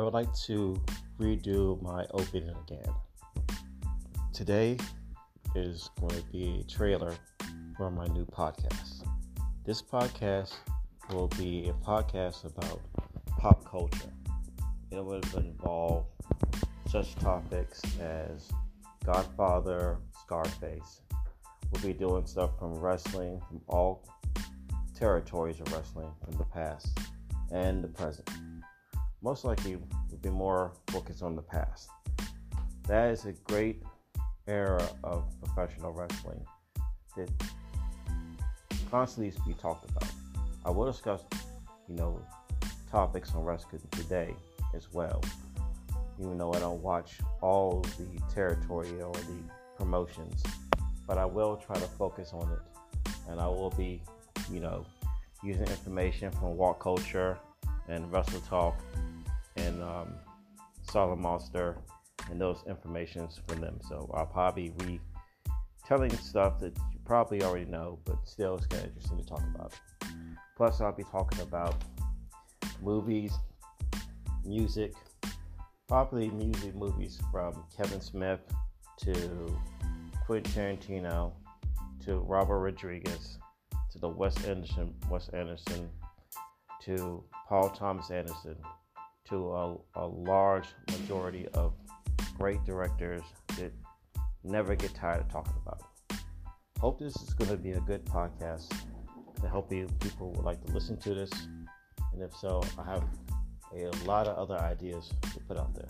I would like to redo my opening again. Today is going to be a trailer for my new podcast. This podcast will be a podcast about pop culture. It will involve such topics as Godfather, Scarface. We'll be doing stuff from wrestling, from all territories of wrestling from the past and the present most likely would be more focused on the past. That is a great era of professional wrestling that constantly needs to be talked about. I will discuss, you know, topics on wrestling today as well. Even though I don't watch all the territory or the promotions, but I will try to focus on it, and I will be, you know, using information from WhatCulture and Wrestle Talk and um, Solomonster and those informations from them. So I'll probably be telling stuff that you probably already know, but still it's kind of interesting to talk about. Plus, I'll be talking about movies, music, probably music movies from Kevin Smith to Quentin Tarantino to Robert Rodriguez to the Anderson, Wes Anderson to Paul Thomas Anderson to a, a large majority of great directors that never get tired of talking about it. Hope this is going to be a good podcast to help you people would like to listen to this. And if so, I have a lot of other ideas to put out there.